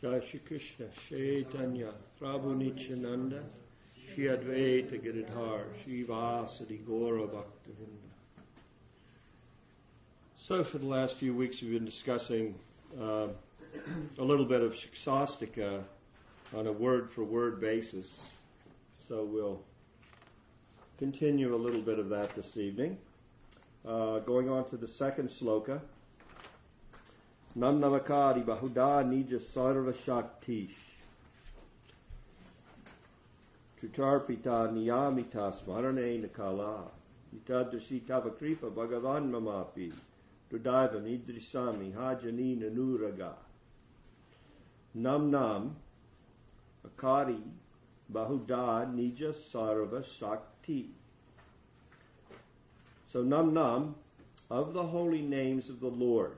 Shri Krishna, Chaitanya, Prabhu Nityananda, Shri Advaita Gadadhara, Shri Vasadi Gaura Bhakta Vrinda. So for the last few weeks we've been discussing uh, a little bit of Shikshashtaka on a word for word basis. So we'll continue a little bit of that this evening. Uh, going on to the second sloka. Namnamakari Bahuda Nija Sarva Shaktish. Tritarpita Niyamita Smarane Nakala. Itadrisi Tavakripa Bhagavan Mamapi. Rudaiva Nidrisami Hajani Nanuraga. Nam Nam Akari Bahuda Nija Sarva Shakti. So Nam Nam of the holy names of the Lord.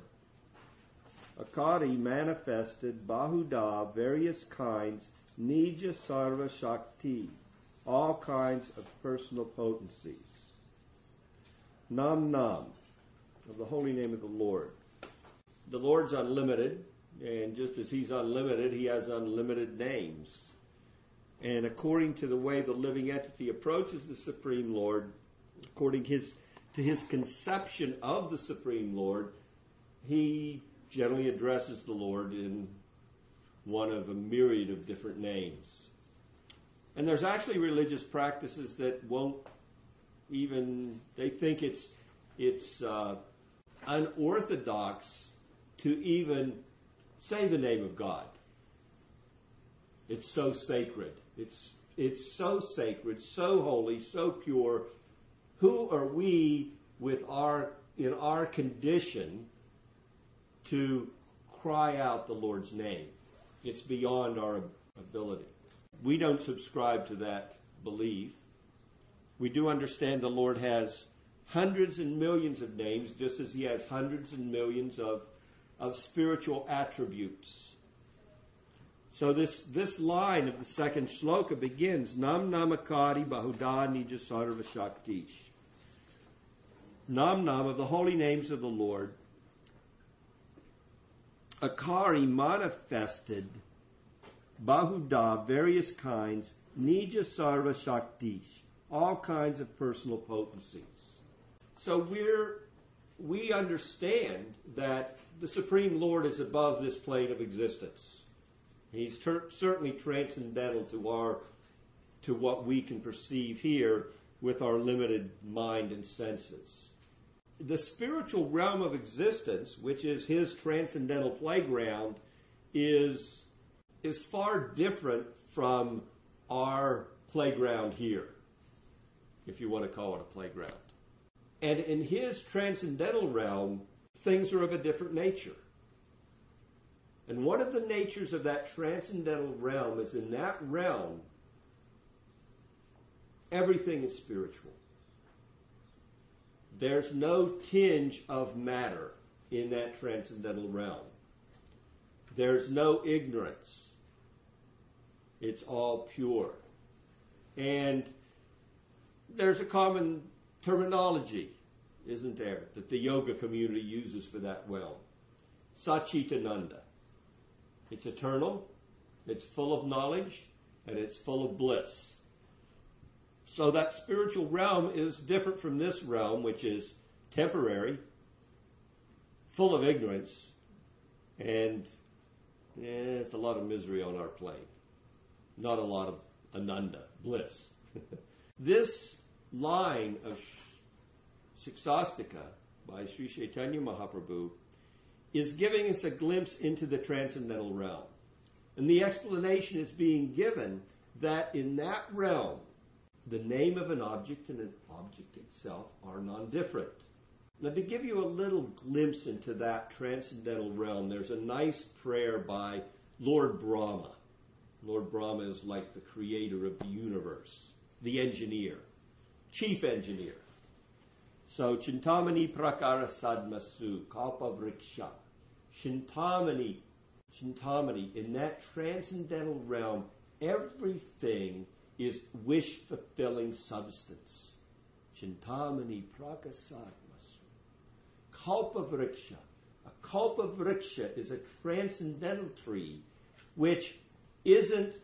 Akari manifested Bahuda, various kinds, Nija Sarva Shakti, all kinds of personal potencies. Nam Nam, of the holy name of the Lord. The Lord's unlimited, and just as He's unlimited, He has unlimited names. And according to the way the living entity approaches the Supreme Lord, according his, to his conception of the Supreme Lord, he generally addresses the Lord in one of a myriad of different names. And there's actually religious practices that won't even, they think it's, it's uh, unorthodox to even say the name of God. It's so sacred. It's, it's so sacred, so holy, so pure. Who are we with our, in our condition to cry out the Lord's name. It's beyond our ability. We don't subscribe to that belief. We do understand the Lord has hundreds and millions of names, just as He has hundreds and millions of, of spiritual attributes. So this, this line of the second shloka begins, Nam Namakari Bahuda Nijasarva Shaktish. Nam Nam of the holy names of the Lord Akari manifested Bahuda, various kinds, Nija Sarva Shaktish, all kinds of personal potencies. So we're, we understand that the Supreme Lord is above this plane of existence. He's ter- certainly transcendental to our, to what we can perceive here with our limited mind and senses the spiritual realm of existence, which is his transcendental playground, is, is far different from our playground here, if you want to call it a playground. And in his transcendental realm, things are of a different nature. And one of the natures of that transcendental realm is in that realm, everything is spiritual. There's no tinge of matter in that transcendental realm. There's no ignorance. It's all pure. And there's a common terminology, isn't there, that the yoga community uses for that realm. Satchitananda. It's eternal, it's full of knowledge, and it's full of bliss. So that spiritual realm is different from this realm, which is temporary, full of ignorance, and eh, it's a lot of misery on our plane. Not a lot of ananda, bliss. this line of Shikshashtaka by Sri Chaitanya Mahaprabhu is giving us a glimpse into the transcendental realm. And the explanation is being given that in that realm, the name of an object and an object itself are non-different. Now, to give you a little glimpse into that transcendental realm, there's a nice prayer by Lord Brahma. Lord Brahma is like the creator of the universe, the engineer, chief engineer. So, Chintamani Prakara Sadmasu, Kalpa Vriksha. Chintamani, Chintamani, in that transcendental realm, everything is wish fulfilling substance. Chintamani prakasadmasu. Kalpa vriksha. A kalpa vriksha is a transcendental tree which isn't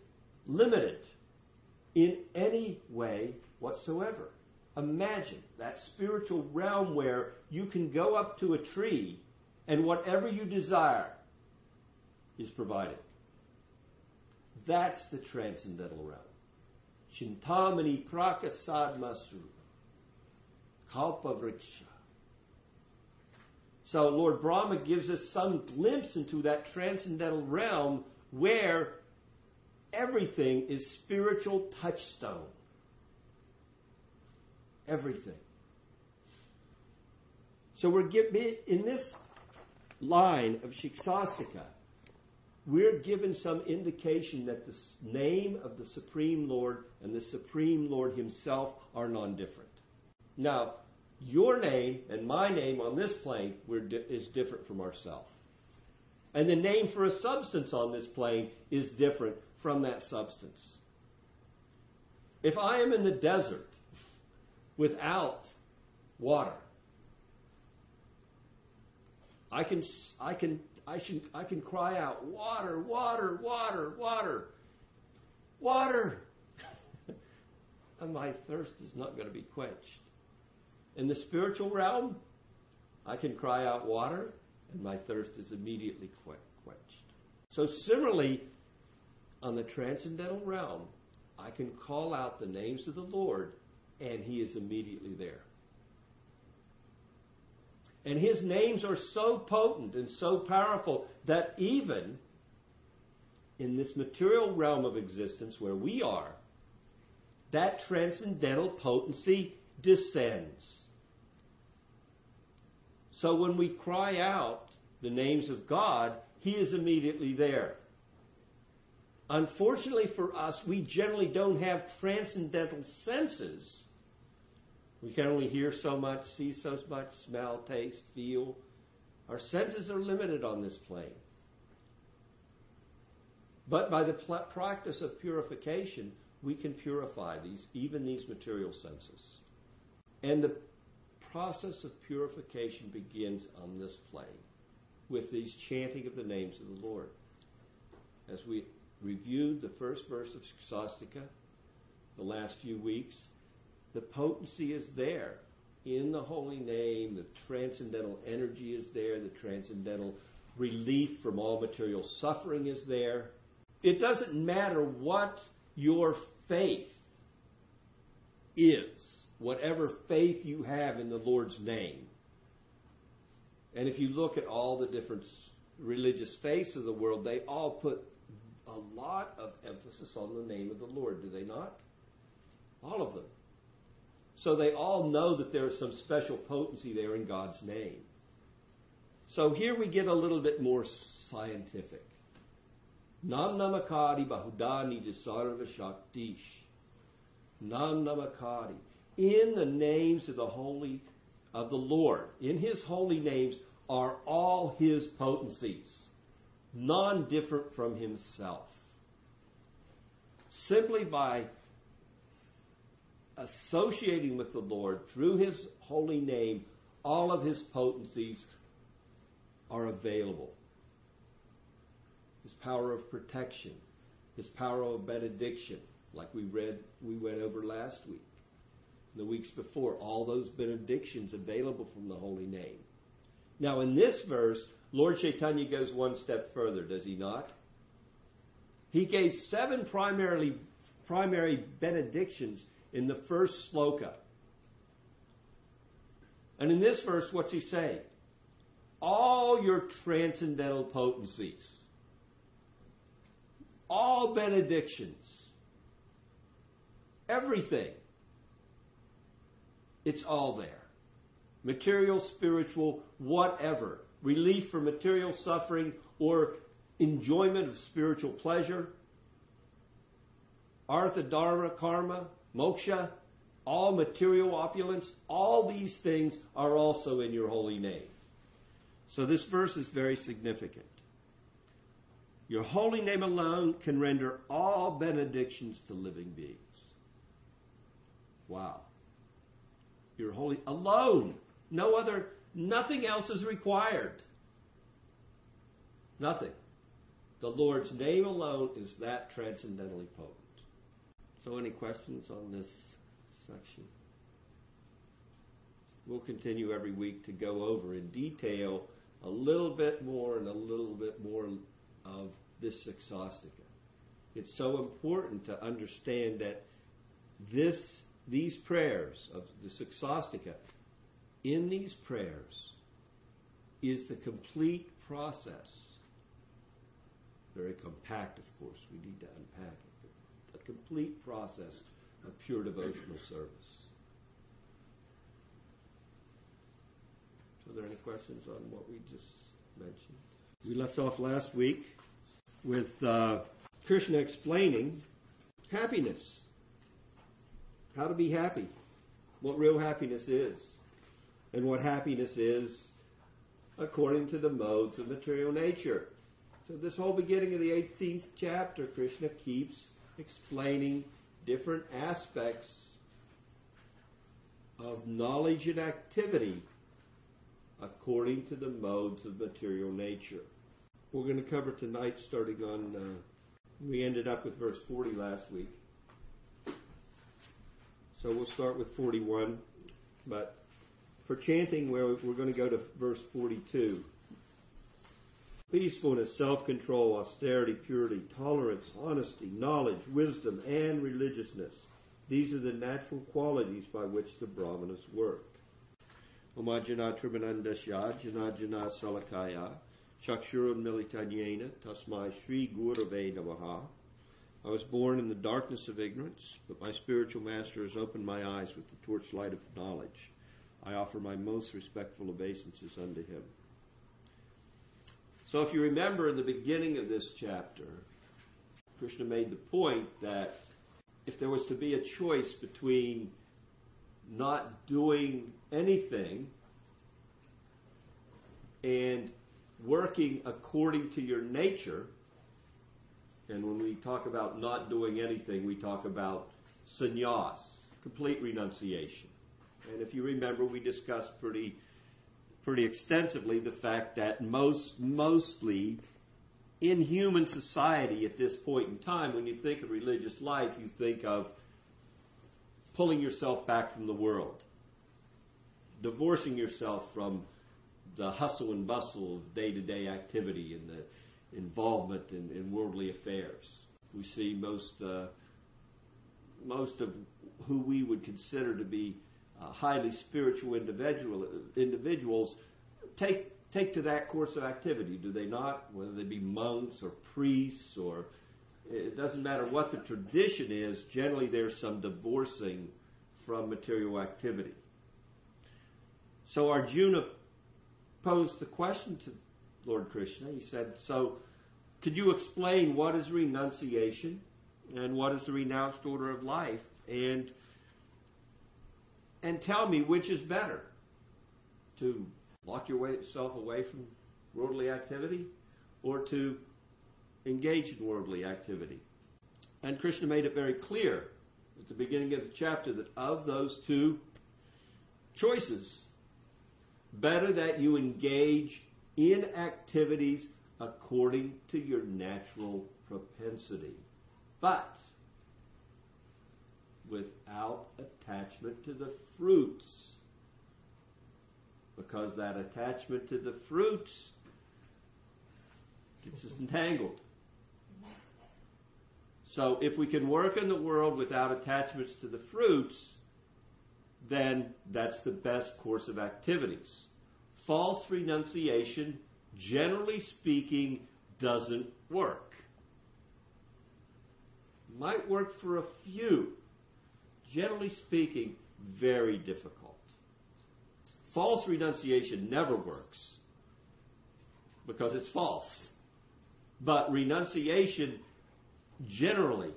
limited in any way whatsoever. Imagine that spiritual realm where you can go up to a tree and whatever you desire is provided. That's the transcendental realm. Chintamani prakasad masu. Kalpa vriksha. So Lord Brahma gives us some glimpse into that transcendental realm where everything is spiritual touchstone. Everything. So we're in this line of Shikshashtaka, we're given some indication that the name of the Supreme Lord and the Supreme Lord Himself are non different. Now, your name and my name on this plane is different from ourselves. And the name for a substance on this plane is different from that substance. If I am in the desert without water, I can, I can, I should, I can cry out, water, water, water, water, water. and my thirst is not going to be quenched. In the spiritual realm, I can cry out water, and my thirst is immediately quenched. So, similarly, on the transcendental realm, I can call out the names of the Lord, and He is immediately there. And His names are so potent and so powerful that even in this material realm of existence where we are, that transcendental potency descends. So when we cry out the names of God, He is immediately there. Unfortunately for us, we generally don't have transcendental senses. We can only hear so much, see so much, smell, taste, feel. Our senses are limited on this plane. But by the pl- practice of purification, we can purify these, even these material senses. And the process of purification begins on this plane with these chanting of the names of the Lord. As we reviewed the first verse of Shastika the last few weeks, the potency is there in the holy name. The transcendental energy is there. The transcendental relief from all material suffering is there. It doesn't matter what your faith is whatever faith you have in the Lord's name. And if you look at all the different religious faiths of the world, they all put a lot of emphasis on the name of the Lord, do they not? All of them. So they all know that there's some special potency there in God's name. So here we get a little bit more scientific. Nam namakari bahudani disarva shaktish. Nam namakari. in the names of the holy of the Lord, in his holy names are all his potencies, non different from himself. Simply by associating with the Lord through his holy name, all of his potencies are available. His power of protection, his power of benediction, like we read, we went over last week the weeks before, all those benedictions available from the holy name. Now, in this verse, Lord Chaitanya goes one step further, does he not? He gave seven primarily, primary benedictions in the first sloka. And in this verse, what's he saying? All your transcendental potencies, all benedictions, everything it's all there. Material, spiritual, whatever. Relief from material suffering or enjoyment of spiritual pleasure. Artha, Dharma, Karma, Moksha, all material opulence, all these things are also in your holy name. So this verse is very significant. Your holy name alone can render all benedictions to living beings. Wow. You're holy alone. No other, nothing else is required. Nothing. The Lord's name alone is that transcendently potent. So, any questions on this section? We'll continue every week to go over in detail a little bit more and a little bit more of this exhaustica. It's so important to understand that this, these prayers of the exhaustica, in these prayers, is the complete process. Very compact, of course. We need to unpack. Complete process of pure devotional service. So, are there any questions on what we just mentioned? We left off last week with uh, Krishna explaining happiness. How to be happy. What real happiness is. And what happiness is according to the modes of material nature. So, this whole beginning of the 18th chapter, Krishna keeps explaining different aspects of knowledge and activity according to the modes of material nature. We're going to cover tonight, starting on, uh, we ended up with verse 40 last week. So we'll start with 41, but for chanting, we're, we're going to go to verse 42. Peacefulness, self-control, austerity, purity, tolerance, honesty, knowledge, wisdom, and religiousness. These are the natural qualities by which the brahmanas work. Umajana Trimanandasya Janajana Salakaya Chakshurun Militanyena Tasmai Sri Gurave Namaha. I was born in the darkness of ignorance, but my spiritual master has opened my eyes with the torchlight of knowledge. I offer my most respectful obeisances unto him. So if you remember in the beginning of this chapter, Krishna made the point that if there was to be a choice between not doing anything and working according to your nature. And when we talk about not doing anything, we talk about sannyas, complete renunciation. And if you remember, we discussed pretty, pretty extensively the fact that most, mostly in human society at this point in time, when you think of religious life, you think of pulling yourself back from the world, divorcing yourself from the hustle and bustle of day to day activity and the involvement in, in, worldly affairs. We see most, uh, most of who we would consider to be uh, highly spiritual individual, individuals take, take to that course of activity, do they not? Whether they be monks or priests or it doesn't matter what the tradition is, generally there's some divorcing from material activity. So Arjuna posed the question to Lord Krishna. He said, So, could you explain what is renunciation and what is the renounced order of life? And, and tell me which is better to lock yourself away from worldly activity or to engage in worldly activity. And Krishna made it very clear at the beginning of the chapter that of those two choices, better that you engage in activities according to your natural propensity, but without attachment to the fruits. Because that attachment to the fruits gets us entangled. So if we can work in the world without attachments to the fruits, then that's the best course of activities. False renunciation, generally speaking, doesn't work. Might work for a few. Generally speaking, very difficult. False renunciation never works because it's false. But renunciation generally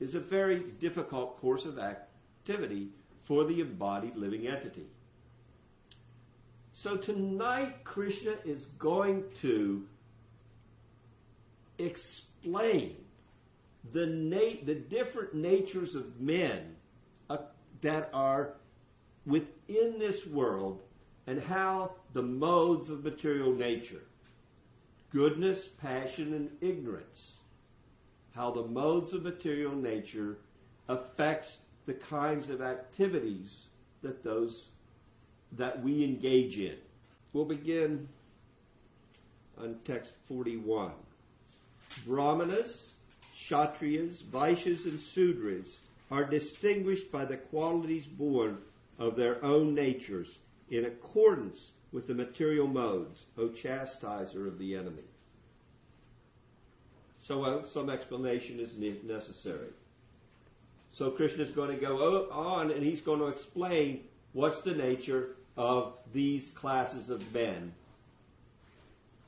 is a very difficult course of activity for the embodied living entity. So tonight, Krishna is going to explain the, na- the different natures of men that are within this world and how the modes of material nature goodness, passion, and ignorance. How the modes of material nature affects the kinds of activities that those that we engage in. We'll begin on text 41. Brahmanas, Kshatriyas, Vaishyas, and Sudras are distinguished by the qualities born of their own natures in accordance with the material modes, O chastiser of the enemy. So uh, some explanation is necessary. So Krishna is going to go on and he's going to explain what's the nature of these classes of men.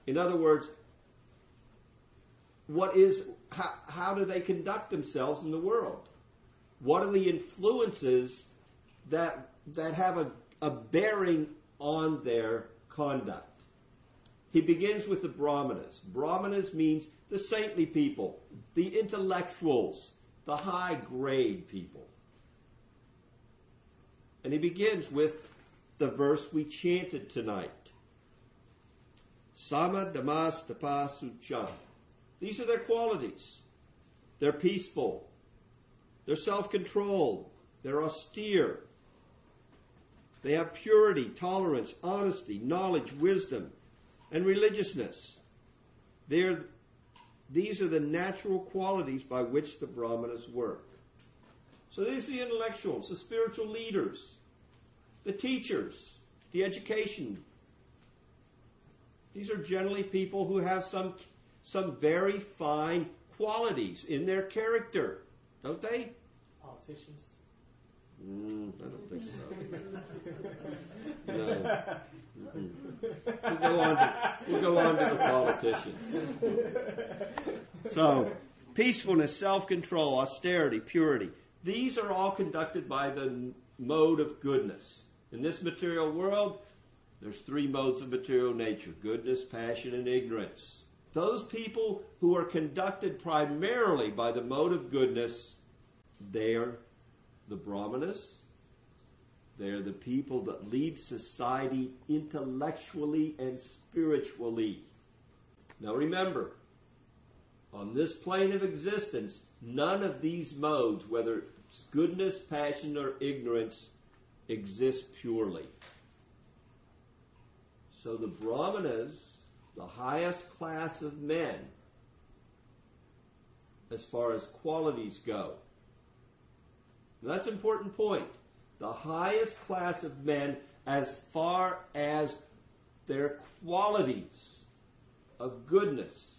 In other words, what is how, how do they conduct themselves in the world? What are the influences that that have a, a bearing on their conduct? He begins with the Brahmanas. Brahmanas means the saintly people, the intellectuals, the high grade people. And he begins with the verse we chanted tonight. Sama Damas Tapasucha. These are their qualities. They're peaceful. They're self controlled. They're austere. They have purity, tolerance, honesty, knowledge, wisdom, and religiousness. They're, these are the natural qualities by which the Brahmanas work. So these are the intellectuals, the spiritual leaders, the teachers, the education. These are generally people who have some, some very fine qualities in their character, don't they? Politicians. Mm, I don't think so. no. We'll go on to, we'll go on to the politicians. So, peacefulness, self-control, austerity, purity. These are all conducted by the mode of goodness. In this material world, there's three modes of material nature goodness, passion, and ignorance. Those people who are conducted primarily by the mode of goodness, they are the Brahmanas. They're the people that lead society intellectually and spiritually. Now remember, on this plane of existence, none of these modes, whether it's goodness, passion, or ignorance, exist purely. So the Brahmanas, the highest class of men, as far as qualities go. That's an important point. The highest class of men as far as their qualities of goodness.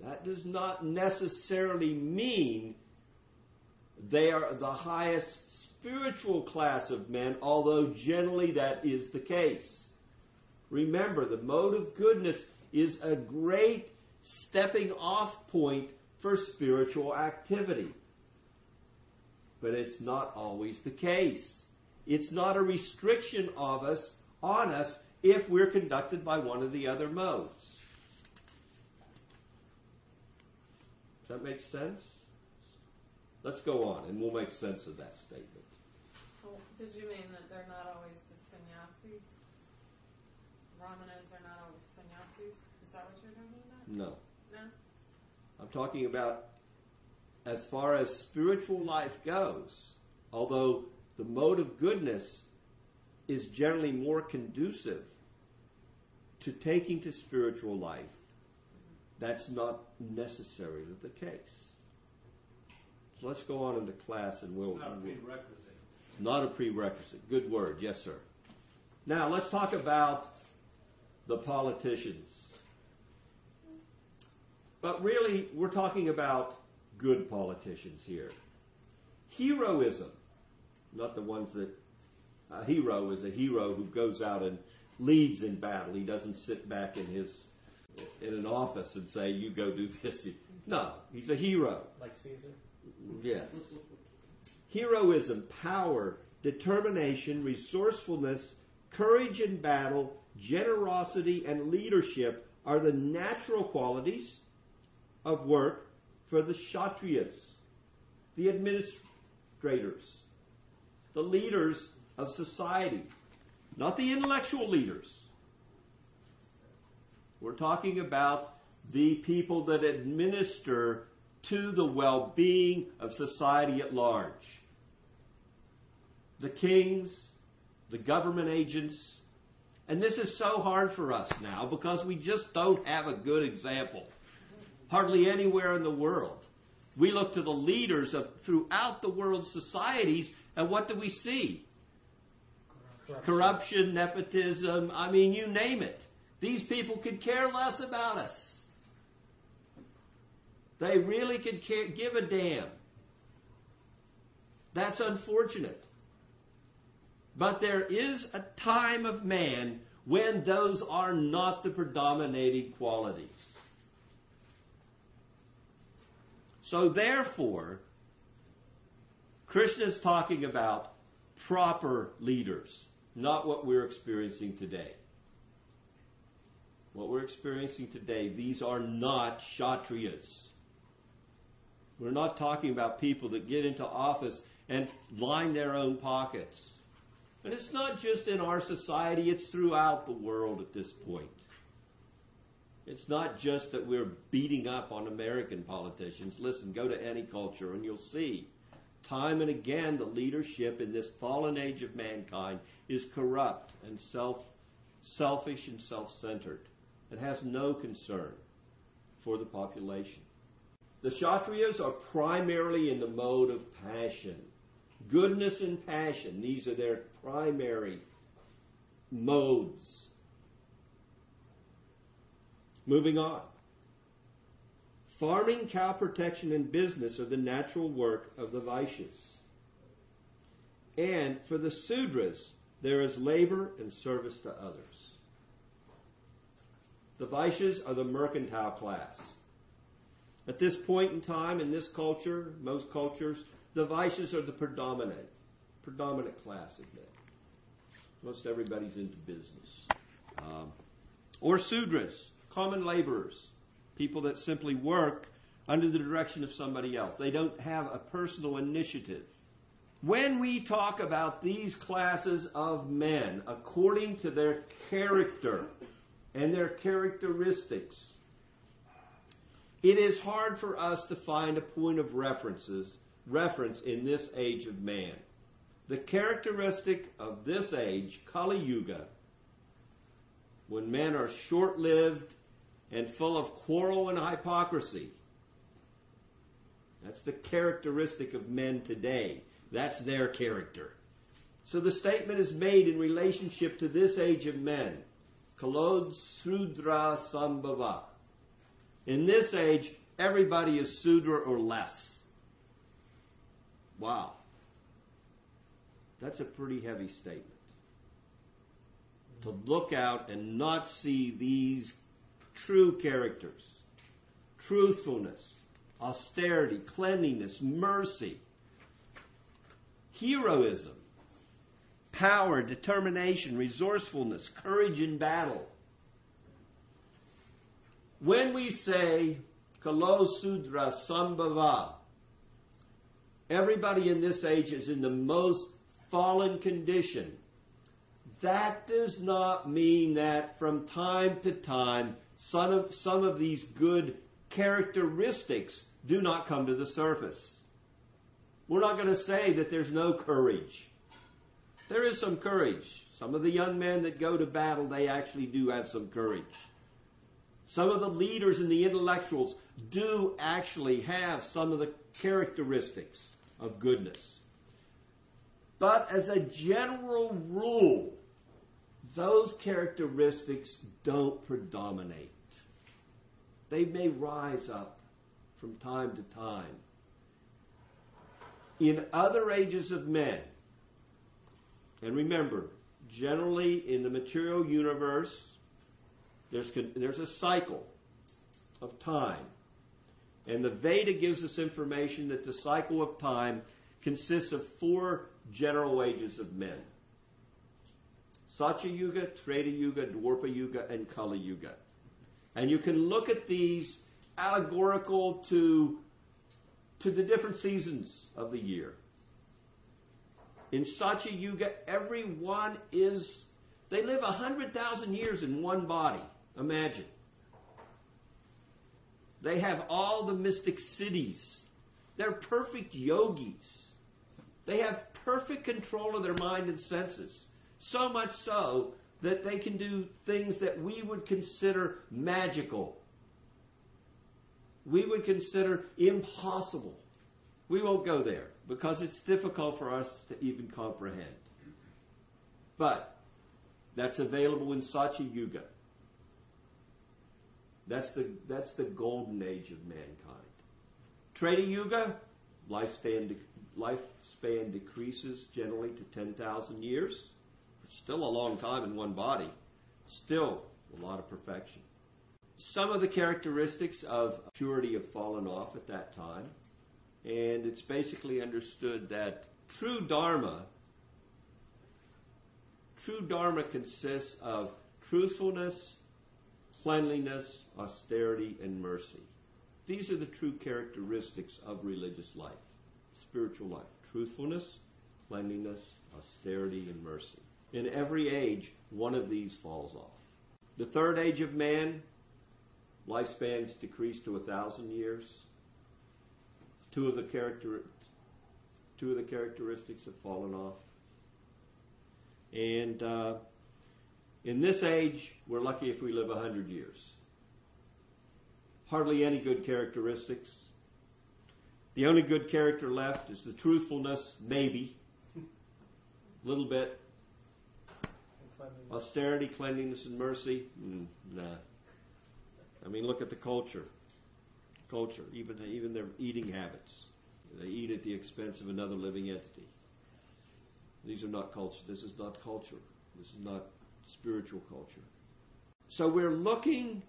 That does not necessarily mean they are the highest spiritual class of men, although generally that is the case. Remember, the mode of goodness is a great stepping off point for spiritual activity. But it's not always the case. It's not a restriction of us on us if we're conducted by one of the other modes. Does that make sense? Let's go on and we'll make sense of that statement. Well, did you mean that they're not always the sannyasis? Brahmanas are not always sannyasis? Is that what you're talking about? No. No? I'm talking about as far as spiritual life goes, although the mode of goodness is generally more conducive to taking to spiritual life, that's not necessarily the case. So let's go on into class and we'll. It's not a prerequisite. Not a prerequisite. Good word. Yes, sir. Now let's talk about the politicians. But really, we're talking about good politicians here. Heroism, not the ones that a hero is a hero who goes out and leads in battle. He doesn't sit back in his in an office and say, "You go do this." No, he's a hero. Like Caesar? Yes. Heroism, power, determination, resourcefulness, courage in battle, generosity, and leadership are the natural qualities of work for the Kshatriyas, the administrators, the leaders of society, not the intellectual leaders. We're talking about the people that administer to the well being of society at large. The kings, the government agents, and this is so hard for us now because we just don't have a good example. Hardly anywhere in the world. We look to the leaders of throughout the world's societies, and what do we see? Corruption. Corruption, nepotism, I mean, you name it. These people could care less about us. They really could care, give a damn. That's unfortunate. But there is a time of man when those are not the predominating qualities. So therefore, Krishna is talking about proper leaders, not what we're experiencing today. What we're experiencing today, these are not Kshatriyas. We're not talking about people that get into office and line their own pockets. And it's not just in our society, it's throughout the world at this point. It's not just that we're beating up on American politicians. Listen, go to any culture and you'll see time and again the leadership in this fallen age of mankind is corrupt and self selfish and self-centered. It has no concern for the population. The Kshatriyas are primarily in the mode of passion. Goodness and passion, these are their primary modes. Moving on. Farming, cow protection, and business are the natural work of the Vaishyas. And for the Sudras, there is labor and service to others. The Vaishyas are the mercantile class. At this point in time, in this culture, most cultures, the Vaishyas are the predominant, predominant class of men. Most everybody's into business. Um, or Sudras, common laborers, people that simply work under the direction of somebody else. They don't have a personal initiative. When we talk about these classes of men according to their character and their characteristics, it is hard for us to find a point of references reference in this age of man. The characteristic of this age, Kali Yuga, when men are short lived and full of quarrel and hypocrisy. That's the characteristic of men today. That's their character. So the statement is made in relationship to this age of men. Kalod Sudra Sambhava. In this age, everybody is Sudra or less. Wow. That's a pretty heavy statement. To look out and not see these true characters truthfulness, austerity, cleanliness, mercy, heroism, power, determination, resourcefulness, courage in battle. When we say Kalo Sudra Sambhava, everybody in this age is in the most fallen condition. That does not mean that from time to time some of, some of these good characteristics do not come to the surface. We're not going to say that there's no courage. There is some courage. Some of the young men that go to battle, they actually do have some courage. Some of the leaders and the intellectuals do actually have some of the characteristics of goodness. But as a general rule, those characteristics don't predominate. They may rise up from time to time. In other ages of men, and remember, generally in the material universe, there's, there's a cycle of time. And the Veda gives us information that the cycle of time consists of four general ages of men. Satya Yuga, Treta Yuga, Dwapara Yuga, and Kali Yuga. And you can look at these allegorical to, to the different seasons of the year. In Satya Yuga, everyone is, they live 100,000 years in one body. Imagine. They have all the mystic siddhis. They're perfect yogis. They have perfect control of their mind and senses. So much so that they can do things that we would consider magical. We would consider impossible. We won't go there because it's difficult for us to even comprehend. But that's available in Satya Yuga. That's the, that's the golden age of mankind. Treta Yuga, lifespan, lifespan decreases generally to 10,000 years. Still a long time in one body. Still a lot of perfection. Some of the characteristics of purity have fallen off at that time. And it's basically understood that true Dharma, true Dharma consists of truthfulness, cleanliness, austerity, and mercy. These are the true characteristics of religious life, spiritual life. Truthfulness, cleanliness, austerity, and mercy. In every age, one of these falls off. The third age of man, lifespans decrease to a thousand years. Two of the character, two of the characteristics have fallen off. And uh, in this age, we're lucky if we live a hundred years. Hardly any good characteristics. The only good character left is the truthfulness, maybe, a little bit. Austerity, cleanliness, and mercy, mm, nah. I mean, look at the culture. Culture, even even their eating habits. They eat at the expense of another living entity. These are not culture. This is not culture. This is not spiritual culture. So we're looking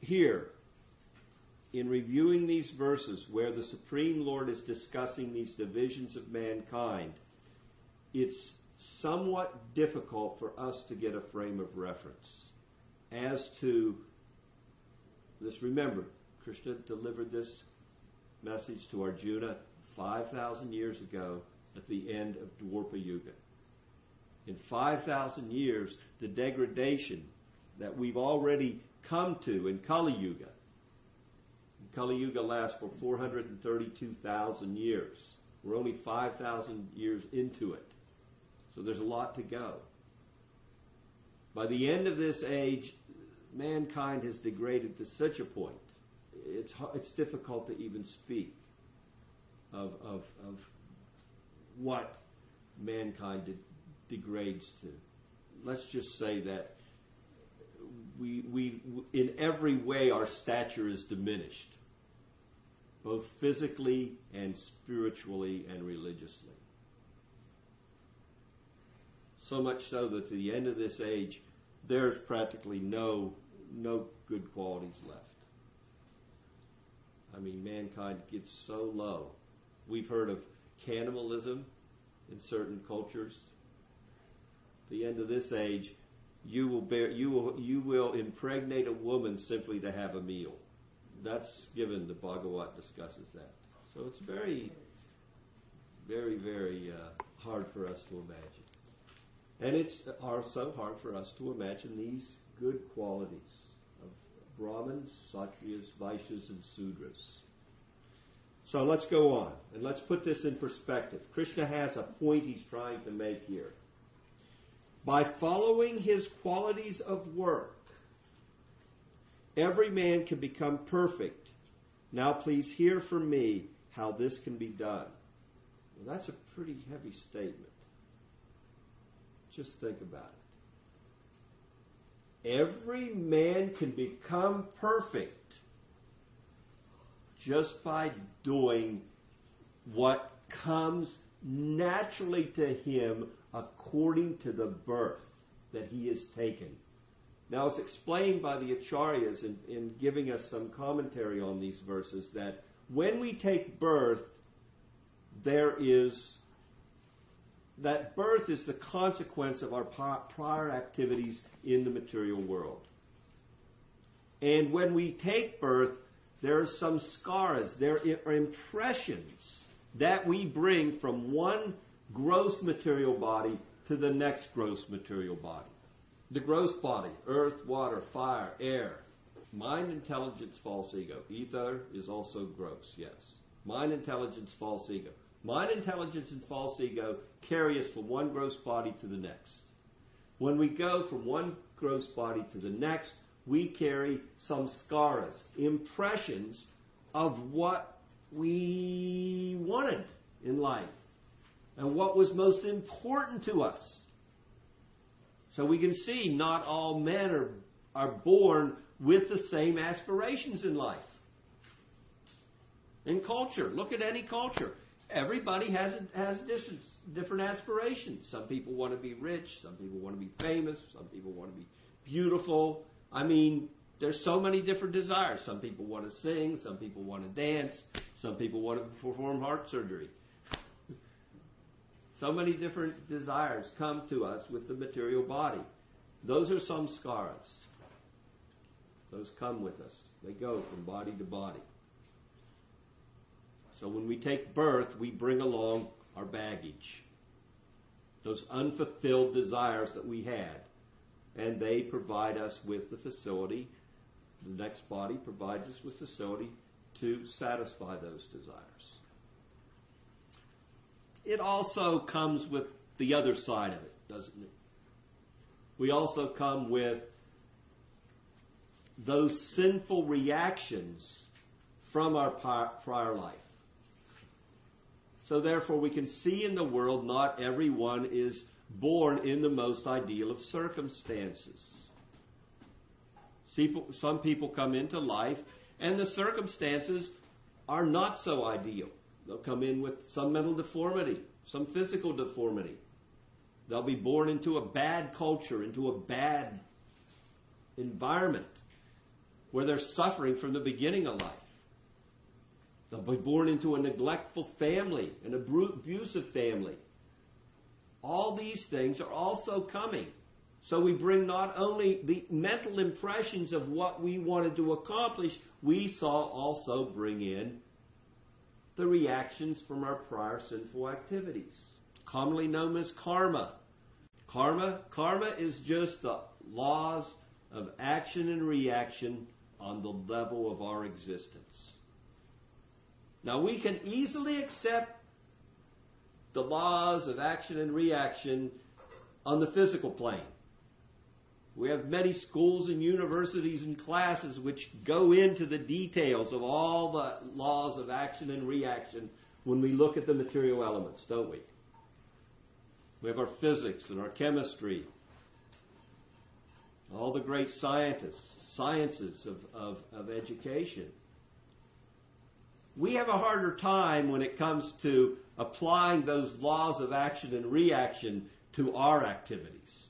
here in reviewing these verses where the Supreme Lord is discussing these divisions of mankind. It's somewhat difficult for us to get a frame of reference as to this. Remember, Krishna delivered this message to Arjuna 5,000 years ago at the end of Dwapara Yuga. In 5,000 years, the degradation that we've already come to in Kali Yuga. Kali Yuga lasts for 432,000 years. We're only 5,000 years into it. So there's a lot to go. By the end of this age, mankind has degraded to such a point, it's, it's difficult to even speak of, of, of what mankind de- degrades to. Let's just say that we, we, in every way, our stature is diminished, both physically and spiritually and religiously. So much so that to the end of this age, there's practically no, no good qualities left. I mean, mankind gets so low. We've heard of cannibalism in certain cultures. At the end of this age, you will bear, you will, you will impregnate a woman simply to have a meal. That's given. The Bhagavat discusses that. So it's very, very, very uh, hard for us to imagine. And it's also hard for us to imagine these good qualities of Brahmins, Kshatriyas, Vaishyas, and Sudras. So let's go on and let's put this in perspective. Krishna has a point he's trying to make here. By following his qualities of work, every man can become perfect. Now please hear from me how this can be done. Well, that's a pretty heavy statement. Just think about it. Every man can become perfect just by doing what comes naturally to him according to the birth that he has taken. Now, it's explained by the Acharyas in, in giving us some commentary on these verses that when we take birth, there is that birth is the consequence of our prior activities in the material world. And when we take birth, there are some scars, there are impressions that we bring from one gross material body to the next gross material body. The gross body, earth, water, fire, air, mind, intelligence, false ego. Ether is also gross, yes. Mind, intelligence, false ego. Mind, intelligence, and false ego carry us from one gross body to the next. When we go from one gross body to the next, we carry some samskaras, impressions of what we wanted in life and what was most important to us. So we can see not all men are, are born with the same aspirations in life. In culture, look at any culture. Everybody has a, has different, aspirations. Some people want to be rich. Some people want to be famous. Some people want to be beautiful. I mean, there's so many different desires. Some people want to sing. Some people want to dance. Some people want to perform heart surgery. So many different desires come to us with the material body. Those are samskaras. Those come with us. They go from body to body. So when we take birth, we bring along our baggage. Those unfulfilled desires that we had. And they provide us with the facility. The next body provides us with facility to satisfy those desires. It also comes with the other side of it, doesn't it? We also come with those sinful reactions from our prior life. So therefore we can see in the world not everyone is born in the most ideal of circumstances. Some people come into life and the circumstances are not so ideal. They'll come in with some mental deformity, some physical deformity. They'll be born into a bad culture, into a bad environment where they're suffering from the beginning of life. Be born into a neglectful family, an abusive family. All these things are also coming. So we bring not only the mental impressions of what we wanted to accomplish, we saw also bring in the reactions from our prior sinful activities, commonly known as karma. Karma, karma is just the laws of action and reaction on the level of our existence. Now we can easily accept the laws of action and reaction on the physical plane. We have many schools and universities and classes which go into the details of all the laws of action and reaction when we look at the material elements, don't we? We have our physics and our chemistry, all the great scientists, sciences of, of, of education. We have a harder time when it comes to applying those laws of action and reaction to our activities.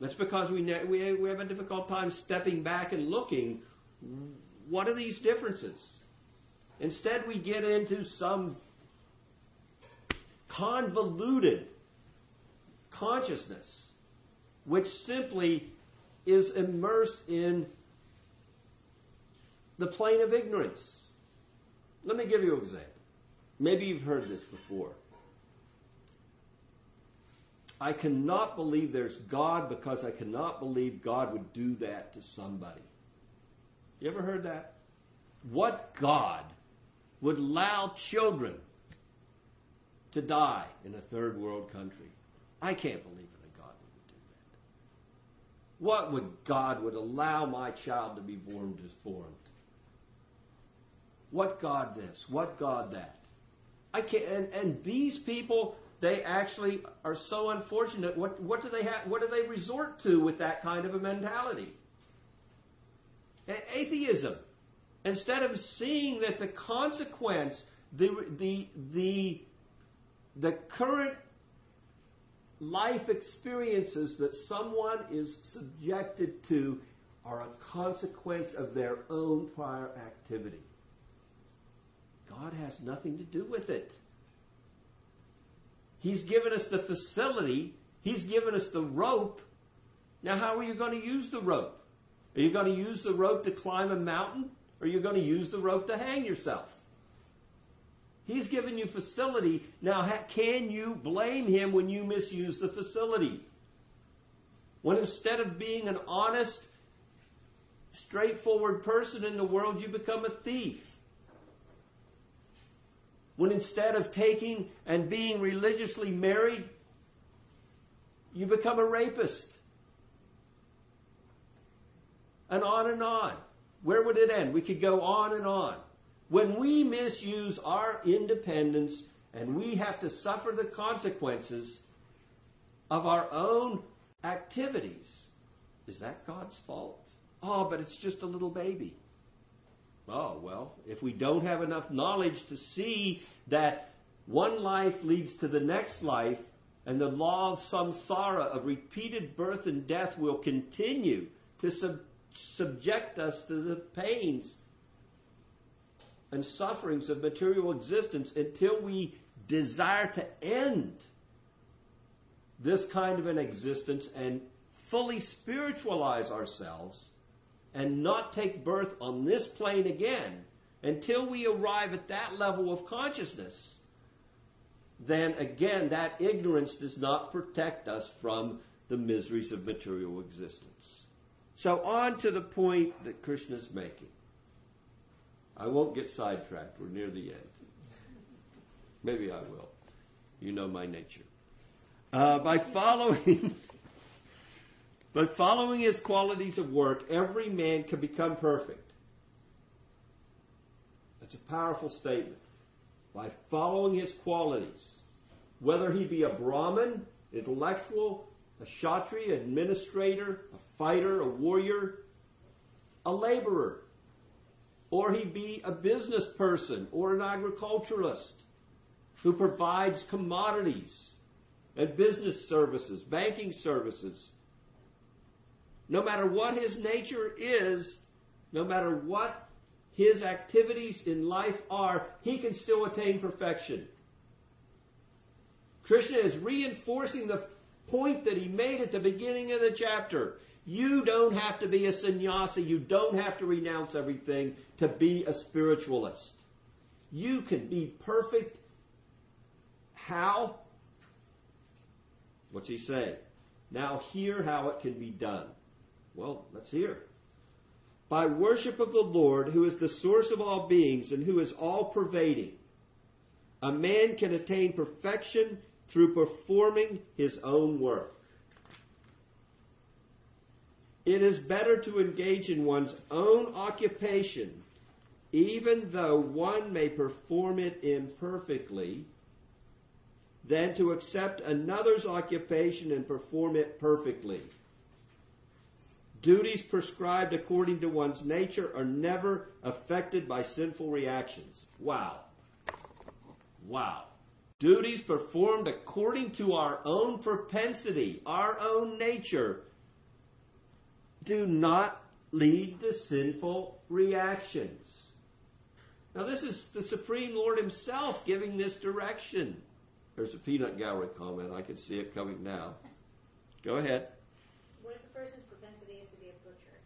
That's because we, we, we have a difficult time stepping back and looking what are these differences? Instead, we get into some convoluted consciousness which simply is immersed in the plane of ignorance. Let me give you an example. Maybe you've heard this before. I cannot believe there's God because I cannot believe God would do that to somebody. You ever heard that? What God would allow children to die in a third world country? I can't believe in a God that would do that. What would God would allow my child to be born deformed? What God this? What God that? I can't. And, and these people they actually are so unfortunate. What, what do they have? What do they resort to with that kind of a mentality? Atheism. Instead of seeing that the consequence, the, the, the, the current life experiences that someone is subjected to are a consequence of their own prior activity. God has nothing to do with it. He's given us the facility. He's given us the rope. Now, how are you going to use the rope? Are you going to use the rope to climb a mountain? Or are you going to use the rope to hang yourself? He's given you facility. Now, can you blame him when you misuse the facility? When instead of being an honest straightforward person in the world, you become a thief. When instead of taking and being religiously married, you become a rapist. And on and on. Where would it end? We could go on and on. When we misuse our independence and we have to suffer the consequences of our own activities, is that God's fault? Oh, but it's just a little baby. Oh, well, if we don't have enough knowledge to see that one life leads to the next life, and the law of samsara, of repeated birth and death, will continue to sub- subject us to the pains and sufferings of material existence until we desire to end this kind of an existence and fully spiritualize ourselves and not take birth on this plane again until we arrive at that level of consciousness, then again, that ignorance does not protect us from the miseries of material existence. So, on to the point that Krishna is making. I won't get sidetracked. We're near the end. Maybe I will. You know my nature. Uh, by following. By following his qualities of work, every man can become perfect. That's a powerful statement. By following his qualities, whether he be a Brahmin, intellectual, a Kshatriya, administrator, a fighter, a warrior, a laborer, or he be a business person or an agriculturalist who provides commodities and business services, banking services. No matter what his nature is, no matter what his activities in life are, he can still attain perfection. Krishna is reinforcing the point that he made at the beginning of the chapter. You don't have to be a sannyasi. You don't have to renounce everything to be a spiritualist. You can be perfect. How? What's he say? Now hear how it can be done. Well, let's hear. By worship of the Lord, who is the source of all beings and who is all pervading, a man can attain perfection through performing his own work. It is better to engage in one's own occupation, even though one may perform it imperfectly, than to accept another's occupation and perform it perfectly. Duties prescribed according to one's nature are never affected by sinful reactions. Wow. Wow. Duties performed according to our own propensity, our own nature, do not lead to sinful reactions. Now, this is the Supreme Lord Himself giving this direction. There's a peanut gallery comment. I can see it coming now. Go ahead. What if the person's propensity is to be a butcher?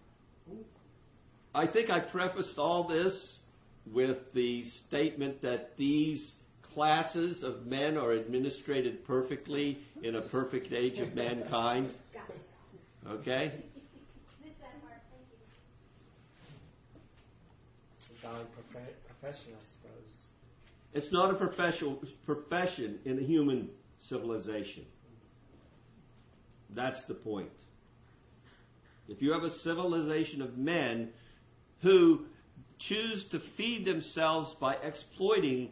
I think I prefaced all this with the statement that these classes of men are administrated perfectly in a perfect age of mankind. Okay? Missed that. Thank you. Dying profession, I suppose. It's not a professional profession in a human civilization. That's the point. If you have a civilization of men who choose to feed themselves by exploiting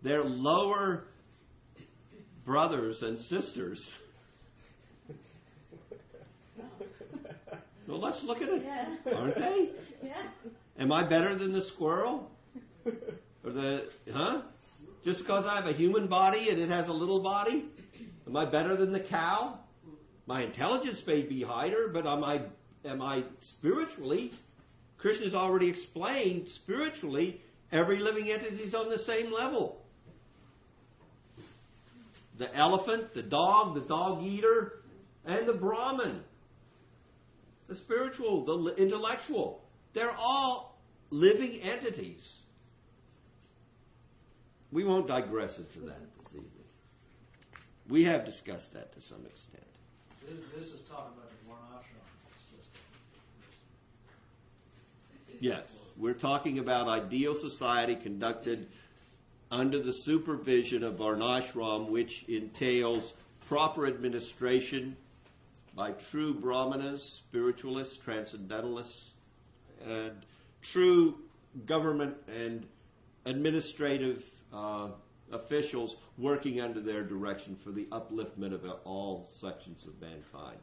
their lower brothers and sisters, well, let's look at it. Yeah. Aren't they? Yeah. Am I better than the squirrel? Or the, huh? Just because I have a human body and it has a little body? Am I better than the cow? My intelligence may be higher, but am I, am I spiritually? Krishna's already explained spiritually, every living entity is on the same level. The elephant, the dog, the dog eater, and the Brahman. The spiritual, the intellectual. They're all living entities. We won't digress into that this evening. We have discussed that to some extent. This, this is talking about the Varnashram system. Yes, we're talking about ideal society conducted under the supervision of Varnashram, which entails proper administration by true brahmanas, spiritualists, transcendentalists, and true government and administrative uh, officials working under their direction for the upliftment of all sections of mankind.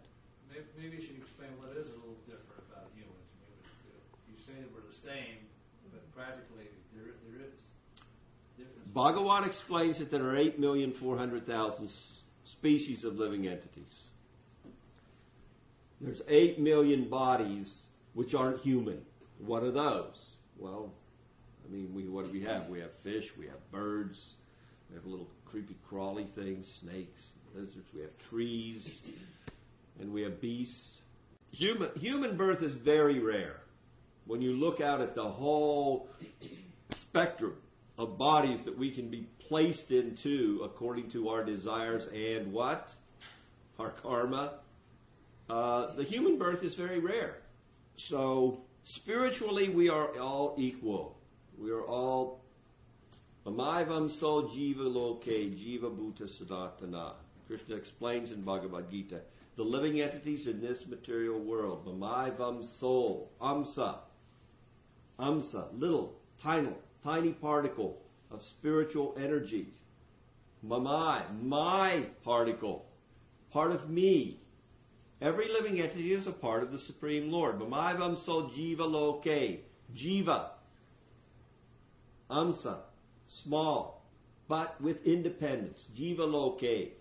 Maybe, you should explain what is a little different. We're the same, but practically there, there is difference. Bhagavat explains that there are 8,400,000 species of living entities. There's 8 million bodies which aren't human. What are those? Well, I mean, we, what do we have? We have fish, we have birds, we have little creepy crawly things, snakes, lizards, we have trees, and we have beasts. Human, human birth is very rare. When you look out at the whole spectrum of bodies that we can be placed into according to our desires and what? Our karma. Uh, the human birth is very rare. So, spiritually, we are all equal. We are all Amaivam jiva loke, jiva bhuta sadatana. Krishna explains in Bhagavad Gita the living entities in this material world. Mamaivam soul, amsa, amsa, little, tiny, tiny particle of spiritual energy. Mamai, my particle, part of me. Every living entity is a part of the Supreme Lord. Mamaivam so jiva loke, jiva, amsa, small, but with independence. Jiva loke.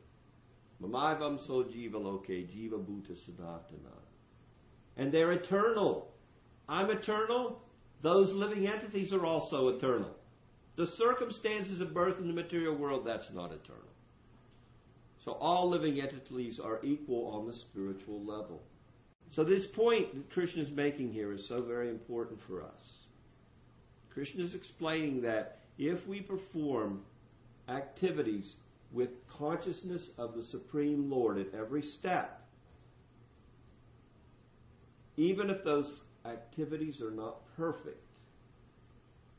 Mamaivam so jiva loke, jiva bhuta sadatana. And they're eternal. I'm eternal. Those living entities are also eternal. The circumstances of birth in the material world, that's not eternal. So all living entities are equal on the spiritual level. So this point that Krishna is making here is so very important for us. Krishna is explaining that if we perform activities with consciousness of the Supreme Lord at every step, even if those activities are not perfect,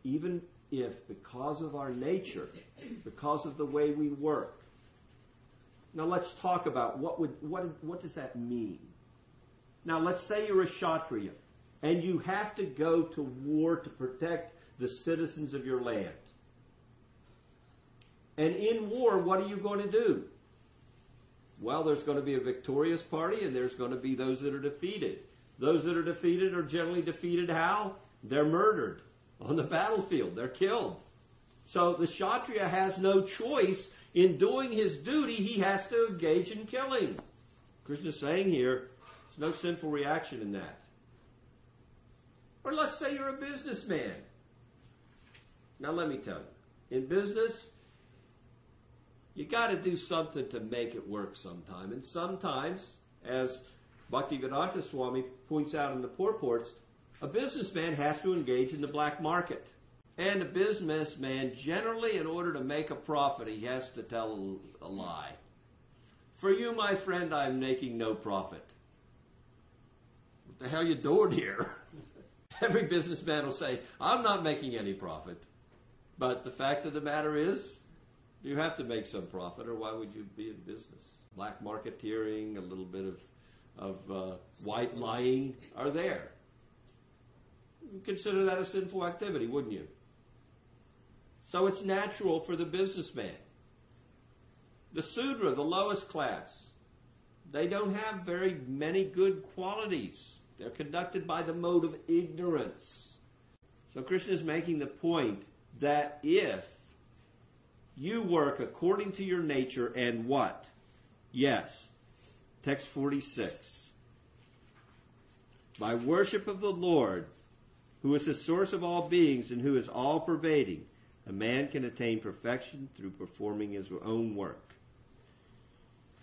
even if because of our nature, because of the way we work, now let's talk about what would what what does that mean? Now let's say you're a kshatriya and you have to go to war to protect the citizens of your land. And in war, what are you going to do? Well, there's going to be a victorious party and there's going to be those that are defeated. Those that are defeated are generally defeated how? They're murdered on the battlefield. They're killed. So the Kshatriya has no choice in doing his duty. He has to engage in killing. Krishna is saying here, there's no sinful reaction in that. Or let's say you're a businessman. Now let me tell you, in business, you got to do something to make it work sometime. And sometimes, as Bhaktivedanta Swami points out in the purports, a businessman has to engage in the black market. And a businessman, generally, in order to make a profit, he has to tell a lie. For you, my friend, I'm making no profit. What the hell you doing here? Every businessman will say, I'm not making any profit. But the fact of the matter is, you have to make some profit, or why would you be in business? Black marketeering, a little bit of, of uh, white lying are there. You'd consider that a sinful activity, wouldn't you? So it's natural for the businessman. The Sudra, the lowest class, they don't have very many good qualities. They're conducted by the mode of ignorance. So Krishna is making the point that if you work according to your nature and what? Yes. Text 46. By worship of the Lord, who is the source of all beings and who is all pervading, a man can attain perfection through performing his own work.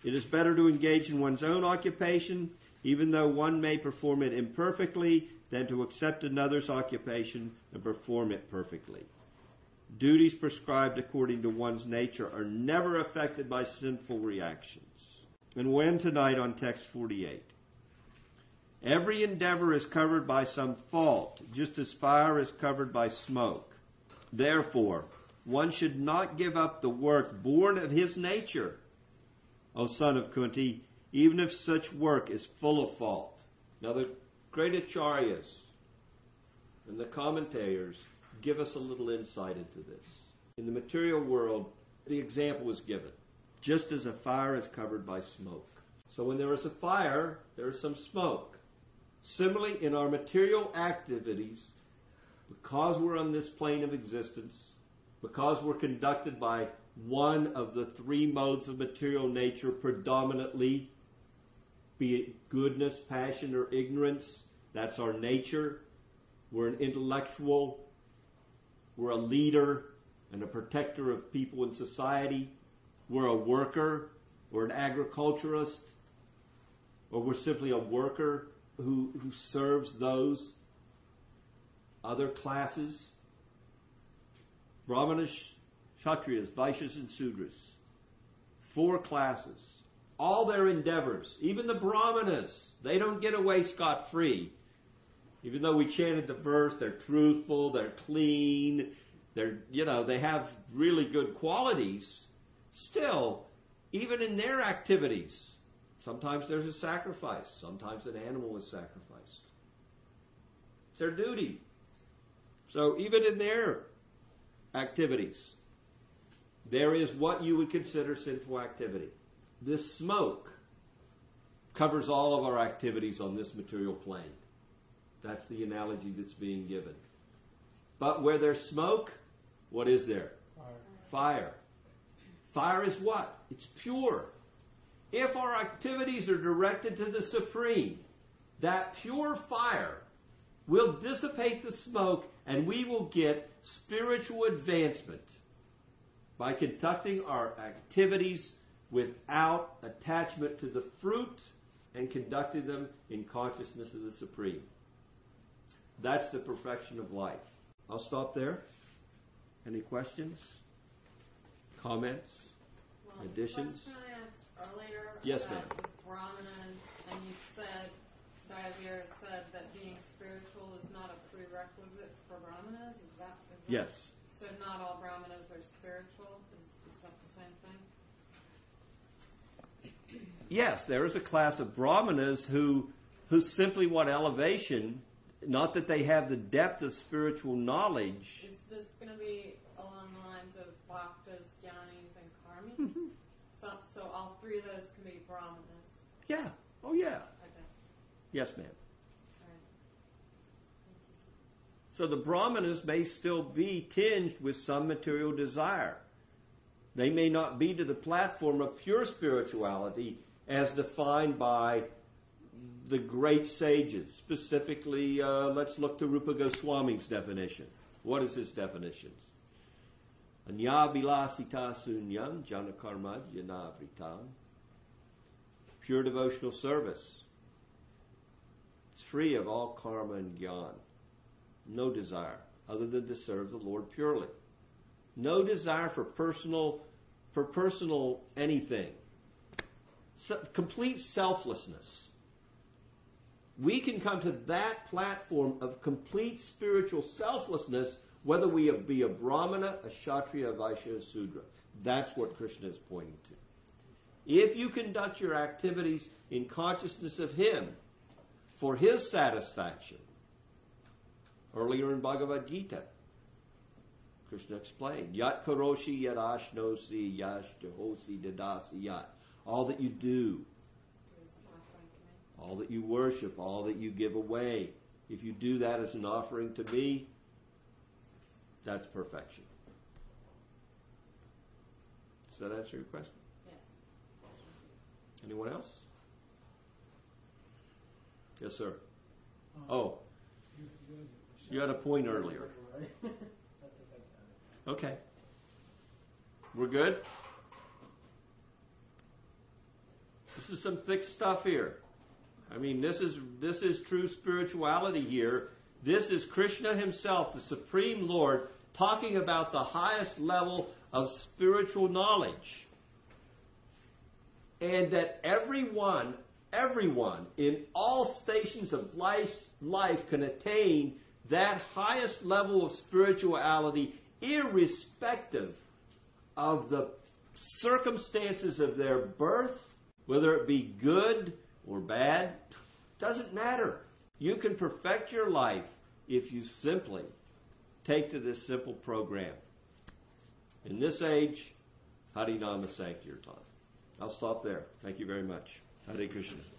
It is better to engage in one's own occupation, even though one may perform it imperfectly, than to accept another's occupation and perform it perfectly. Duties prescribed according to one's nature are never affected by sinful reactions. And when tonight on text 48, Every endeavor is covered by some fault, just as fire is covered by smoke. Therefore, one should not give up the work born of his nature, O son of Kunti, even if such work is full of fault. Now, the great acharyas and the commentators give us a little insight into this. In the material world, the example was given, just as a fire is covered by smoke. So when there is a fire, there is some smoke. Similarly, in our material activities, because we're on this plane of existence, because we're conducted by one of the three modes of material nature predominantly, be it goodness, passion, or ignorance, that's our nature. We're an intellectual, we're a leader and a protector of people in society, we're a worker, we're an agriculturist, or we're simply a worker who, who serves those other classes. Brahmanas, Kshatriyas, Vaishyas, and Sudras. Four classes. All their endeavors, even the Brahmanas, they don't get away scot free. Even though we chanted the verse, they're truthful, they're clean, they're, you know, they have really good qualities. Still, even in their activities, sometimes there's a sacrifice, sometimes an animal is sacrificed. It's their duty. So even in their activities, there is what you would consider sinful activity. This smoke covers all of our activities on this material plane. That's the analogy that's being given. But where there's smoke, what is there? Fire. Fire. Fire is what? It's pure. If our activities are directed to the Supreme, that pure fire will dissipate the smoke and we will get spiritual advancement by conducting our activities without attachment to the fruit and conducting them in consciousness of the Supreme. That's the perfection of life. I'll stop there. Any questions? Comments? Well, Additions? Question I asked earlier Yes, about ma'am. the Brahmanas, and you said, Diavira said that being spiritual is not a prerequisite for Brahmanas. Is that? Is that Yes. So not all Brahmanas are spiritual. Is, is that the same thing? Yes, there is a class of brahmanas who who simply want elevation, not that they have the depth of spiritual knowledge. Is this going to be along the lines of bhaktas, jnanis, and karmis? Mm-hmm. so, so all three of those can be Brahmanas. Yeah. Oh yeah. Okay. Yes, ma'am. So the brahmanas may still be tinged with some material desire. They may not be to the platform of pure spirituality as defined by the great sages. Specifically, uh, let's look to Rupa Goswami's definition. What is his definition? Anya bilasita sunyam janakarma janavritam. Pure devotional service. It's free of all karma and gyan. No desire other than to serve the Lord purely. No desire for personal, for personal anything. So, complete selflessness. We can come to that platform of complete spiritual selflessness, whether we be a Brahmana, a Kshatriya, a Vaishya, a Sudra. That's what Krishna is pointing to. If you conduct your activities in consciousness of Him, for His satisfaction, earlier in Bhagavad Gita, Krishna explained, Yat karoshi yat ashnosi yash jahosi dadasi yat. All that you do, all that you worship, all that you give away, if you do that as an offering to me, that's perfection. Does that answer your question? Yes. Anyone else? Yes, sir. Um, oh, you had a point earlier. I think I got Okay. We're good? This is some thick stuff here. I mean, this is this is true spirituality here. This is Krishna himself, the supreme Lord, talking about the highest level of spiritual knowledge. And that everyone everyone in all stations of life, life can attain that highest level of spirituality irrespective of the circumstances of their birth, whether it be good or bad, doesn't matter. You can perfect your life if you simply take to this simple program. In this age, Harinama Sankirtan. I'll stop there. Thank you very much. Hare Krishna.